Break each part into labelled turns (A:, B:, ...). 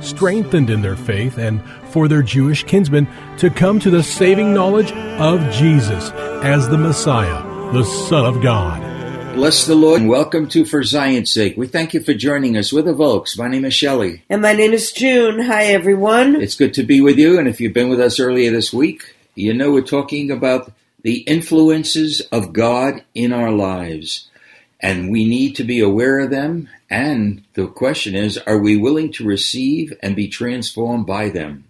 A: strengthened in their faith and for their Jewish kinsmen to come to the saving knowledge of Jesus as the Messiah, the Son of God.
B: Bless the Lord and welcome to For Zion's Sake. We thank you for joining us. We're the Volks. My name is Shelley.
C: And my name is June. Hi, everyone.
B: It's good to be with you. And if you've been with us earlier this week, you know we're talking about the influences of God in our lives. And we need to be aware of them. And the question is, are we willing to receive and be transformed by them?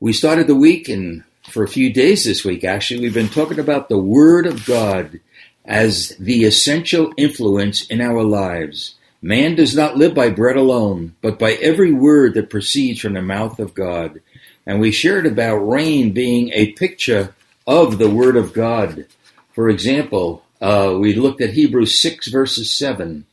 B: We started the week and for a few days this week, actually, we've been talking about the Word of God as the essential influence in our lives. Man does not live by bread alone, but by every word that proceeds from the mouth of God. And we shared about rain being a picture of the Word of God. For example, uh, we looked at Hebrews 6 verses 7.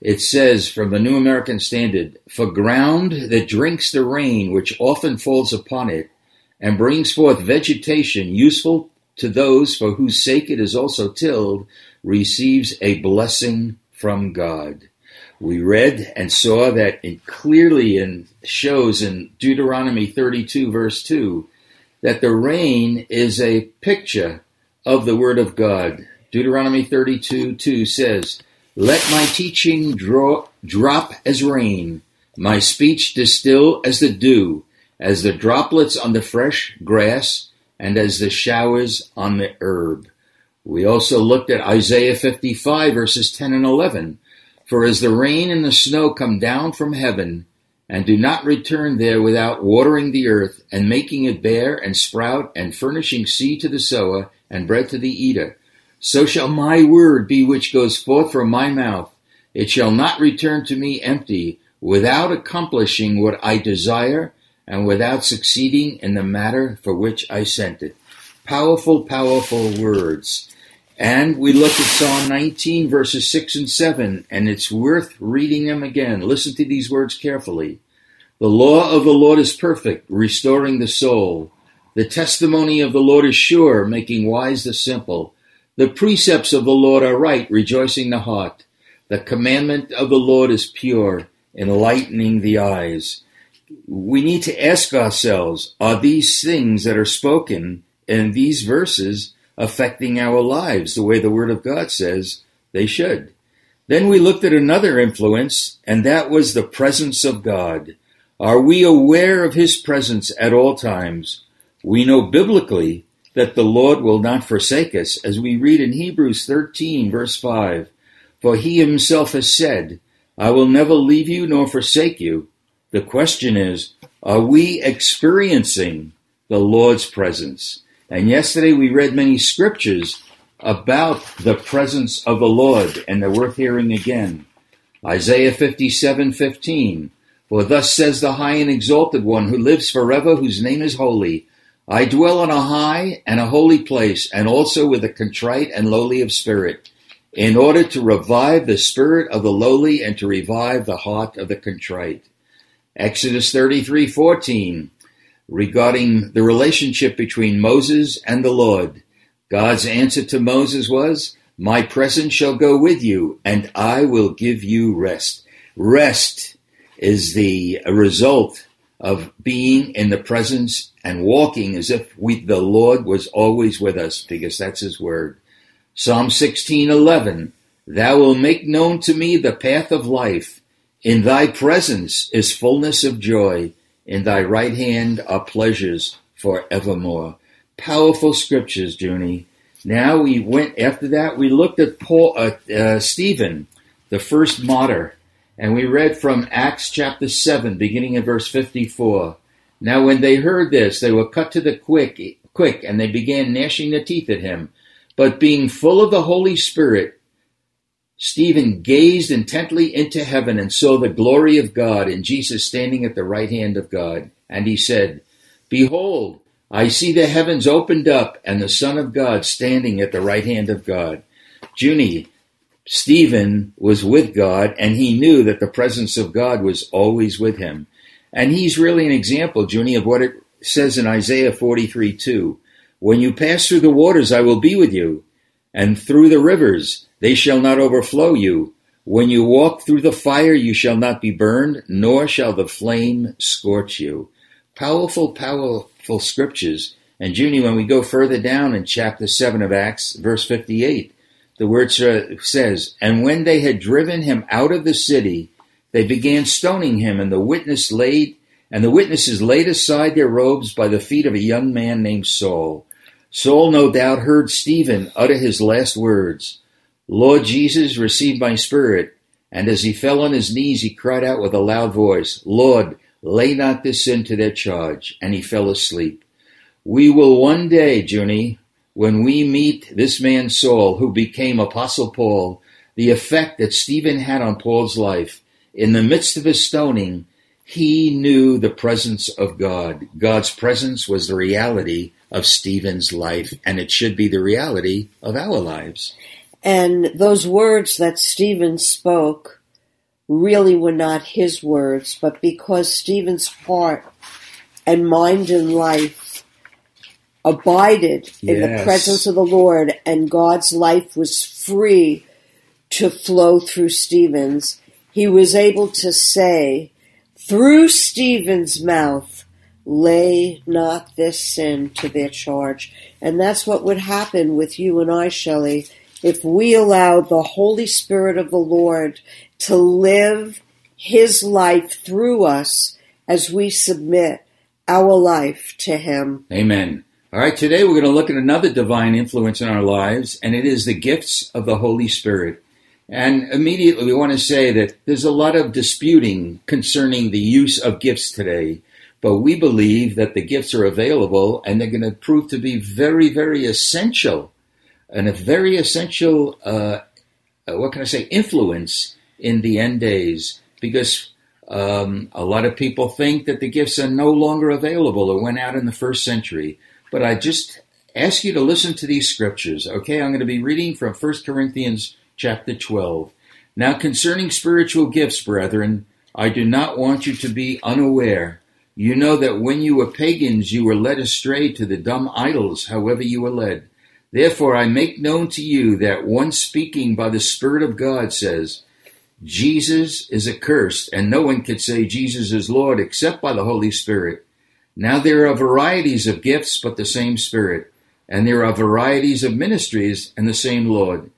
B: It says from the New American Standard, For ground that drinks the rain which often falls upon it, and brings forth vegetation useful to those for whose sake it is also tilled, receives a blessing from God. We read and saw that it clearly and shows in Deuteronomy 32 verse 2 that the rain is a picture of the Word of God. Deuteronomy 32 2 says, Let my teaching draw, drop as rain, my speech distill as the dew, as the droplets on the fresh grass, and as the showers on the herb. We also looked at Isaiah 55 verses 10 and 11. For as the rain and the snow come down from heaven, and do not return there without watering the earth, and making it bear and sprout, and furnishing seed to the sower, and bread to the eater, so shall my word be which goes forth from my mouth. It shall not return to me empty, without accomplishing what I desire, and without succeeding in the matter for which I sent it. Powerful, powerful words. And we look at Psalm 19 verses 6 and 7, and it's worth reading them again. Listen to these words carefully. The law of the Lord is perfect, restoring the soul. The testimony of the Lord is sure, making wise the simple. The precepts of the Lord are right, rejoicing the heart. The commandment of the Lord is pure, enlightening the eyes. We need to ask ourselves, are these things that are spoken in these verses affecting our lives the way the Word of God says they should? Then we looked at another influence, and that was the presence of God. Are we aware of His presence at all times? We know biblically that the Lord will not forsake us, as we read in Hebrews 13, verse 5. For He Himself has said, I will never leave you nor forsake you. The question is, are we experiencing the Lord's presence? And yesterday we read many scriptures about the presence of the Lord, and they're worth hearing again. Isaiah 57, 15. For thus says the high and exalted one who lives forever, whose name is holy. I dwell on a high and a holy place, and also with the contrite and lowly of spirit, in order to revive the spirit of the lowly and to revive the heart of the contrite. Exodus 33:14 regarding the relationship between Moses and the Lord. God's answer to Moses was, "My presence shall go with you, and I will give you rest." Rest is the result of being in the presence and walking as if we, the Lord was always with us, because that's His word. Psalm 16:11 Thou wilt make known to me the path of life. In thy presence is fullness of joy. In thy right hand are pleasures forevermore. Powerful scriptures, Junie. Now we went after that. We looked at Paul, uh, uh, Stephen, the first martyr, and we read from Acts chapter seven, beginning in verse fifty-four. Now, when they heard this, they were cut to the quick, quick, and they began gnashing their teeth at him. But being full of the Holy Spirit, Stephen gazed intently into heaven and saw the glory of God and Jesus standing at the right hand of God. And he said, Behold, I see the heavens opened up and the Son of God standing at the right hand of God. Junie, Stephen was with God and he knew that the presence of God was always with him. And he's really an example, Junie, of what it says in Isaiah 43 2. When you pass through the waters, I will be with you, and through the rivers, they shall not overflow you. When you walk through the fire, you shall not be burned, nor shall the flame scorch you. Powerful, powerful scriptures. And Junie, when we go further down in chapter 7 of Acts, verse 58, the word says, And when they had driven him out of the city, they began stoning him, and the witness laid and the witnesses laid aside their robes by the feet of a young man named Saul. Saul no doubt heard Stephen utter his last words, Lord Jesus, receive my spirit. And as he fell on his knees, he cried out with a loud voice, Lord, lay not this sin to their charge. And he fell asleep. We will one day, Junie, when we meet this man Saul, who became Apostle Paul, the effect that Stephen had on Paul's life, in the midst of his stoning, he knew the presence of God. God's presence was the reality of Stephen's life, and it should be the reality of our lives.
C: And those words that Stephen spoke really were not his words, but because Stephen's heart and mind and life abided in the presence of the Lord, and God's life was free to flow through Stephen's, he was able to say, through Stephen's mouth, lay not this sin to their charge. And that's what would happen with you and I, Shelley, if we allowed the Holy Spirit of the Lord to live his life through us as we submit our life to him.
B: Amen. All right, today we're going to look at another divine influence in our lives, and it is the gifts of the Holy Spirit. And immediately we want to say that there's a lot of disputing concerning the use of gifts today, but we believe that the gifts are available and they're going to prove to be very, very essential and a very essential, uh, what can I say, influence in the end days because um, a lot of people think that the gifts are no longer available or went out in the first century. But I just ask you to listen to these scriptures, okay? I'm going to be reading from 1 Corinthians chapter 12. Now, concerning spiritual gifts, brethren, I do not want you to be unaware. You know that when you were pagans, you were led astray to the dumb idols, however you were led. Therefore, I make known to you that one speaking by the Spirit of God says, Jesus is accursed, and no one can say Jesus is Lord except by the Holy Spirit. Now there are varieties of gifts, but the same Spirit. And there are varieties of ministries, and the same Lord.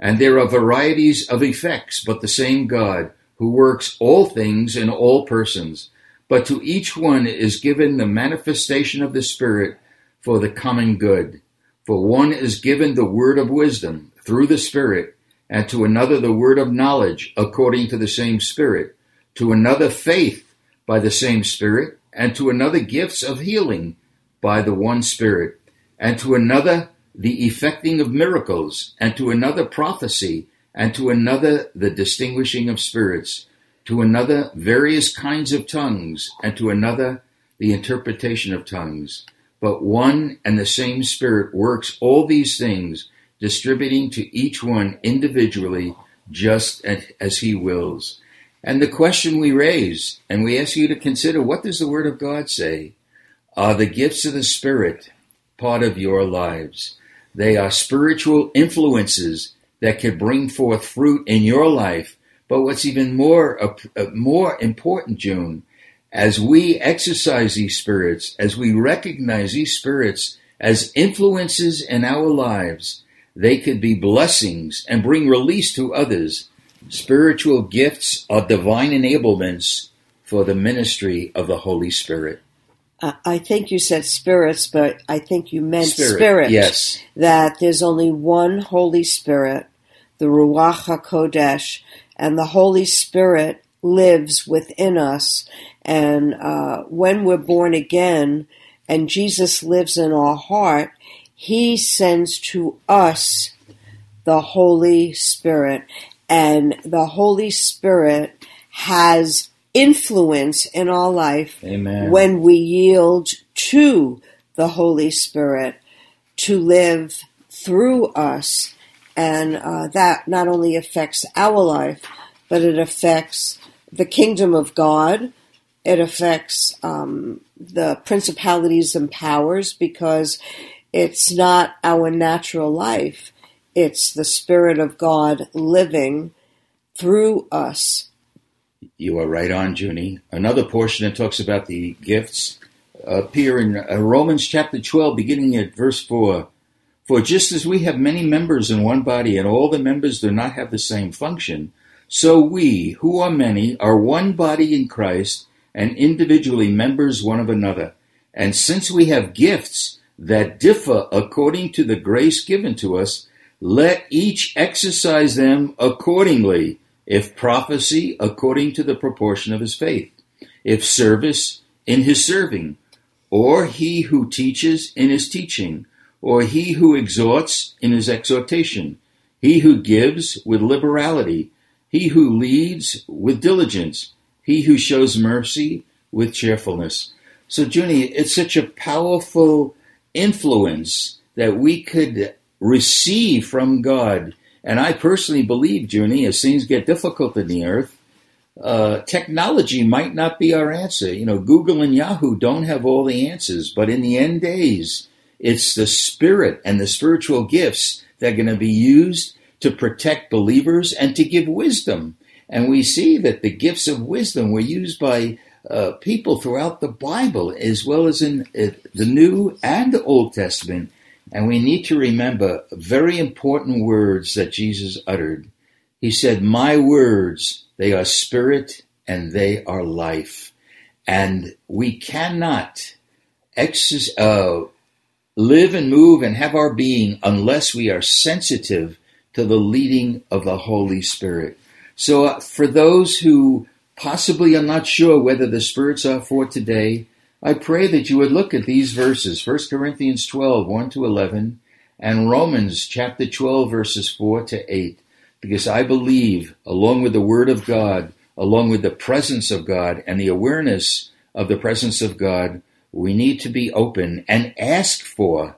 B: And there are varieties of effects, but the same God, who works all things in all persons. But to each one is given the manifestation of the Spirit for the common good. For one is given the word of wisdom through the Spirit, and to another the word of knowledge according to the same Spirit, to another faith by the same Spirit, and to another gifts of healing by the one Spirit, and to another the effecting of miracles, and to another prophecy, and to another the distinguishing of spirits, to another various kinds of tongues, and to another the interpretation of tongues. But one and the same Spirit works all these things, distributing to each one individually just as he wills. And the question we raise, and we ask you to consider what does the Word of God say? Are the gifts of the Spirit part of your lives? They are spiritual influences that can bring forth fruit in your life. But what's even more, uh, uh, more important, June, as we exercise these spirits, as we recognize these spirits as influences in our lives, they could be blessings and bring release to others. Spiritual gifts are divine enablements for the ministry of the Holy Spirit.
C: I- I think you said spirits, but I think you meant
B: Spirit,
C: spirit.
B: yes.
C: That there's only one Holy Spirit, the Ruach HaKodesh, and the Holy Spirit lives within us. And uh, when we're born again and Jesus lives in our heart, He sends to us the Holy Spirit. And the Holy Spirit has influence in our life
B: Amen.
C: when we yield to the Holy Spirit to live through us. And uh, that not only affects our life, but it affects the kingdom of God. It affects um, the principalities and powers because it's not our natural life. It's the Spirit of God living through us.
B: You are right on, Junie. Another portion that talks about the gifts appear in uh, Romans chapter 12, beginning at verse 4. For just as we have many members in one body, and all the members do not have the same function, so we, who are many, are one body in Christ, and individually members one of another. And since we have gifts that differ according to the grace given to us, let each exercise them accordingly. If prophecy, according to the proportion of his faith. If service, in his serving. Or he who teaches, in his teaching. Or he who exhorts, in his exhortation. He who gives, with liberality. He who leads, with diligence. He who shows mercy, with cheerfulness. So, Junie, it's such a powerful influence that we could receive from God. And I personally believe, Junie, as things get difficult in the earth, uh, technology might not be our answer. You know, Google and Yahoo don't have all the answers, but in the end days, it's the spirit and the spiritual gifts that are going to be used to protect believers and to give wisdom. And we see that the gifts of wisdom were used by uh, people throughout the Bible, as well as in uh, the New and the Old Testament. And we need to remember very important words that Jesus uttered. He said, My words, they are spirit and they are life. And we cannot exercise, uh, live and move and have our being unless we are sensitive to the leading of the Holy Spirit. So, uh, for those who possibly are not sure whether the spirits are for today, I pray that you would look at these verses 1 Corinthians 12, 1 to 11, and Romans chapter 12, verses 4 to 8, because I believe, along with the Word of God, along with the presence of God and the awareness of the presence of God, we need to be open and ask for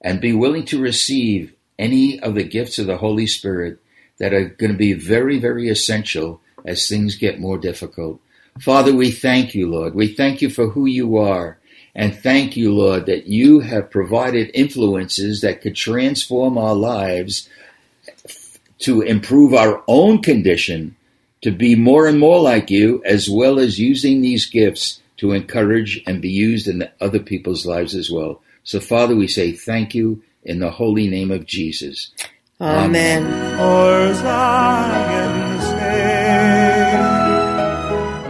B: and be willing to receive any of the gifts of the Holy Spirit that are going to be very, very essential as things get more difficult. Father, we thank you, Lord. We thank you for who you are. And thank you, Lord, that you have provided influences that could transform our lives to improve our own condition, to be more and more like you, as well as using these gifts to encourage and be used in other people's lives as well. So, Father, we say thank you in the holy name of Jesus.
C: Amen.
D: For Zion's sake.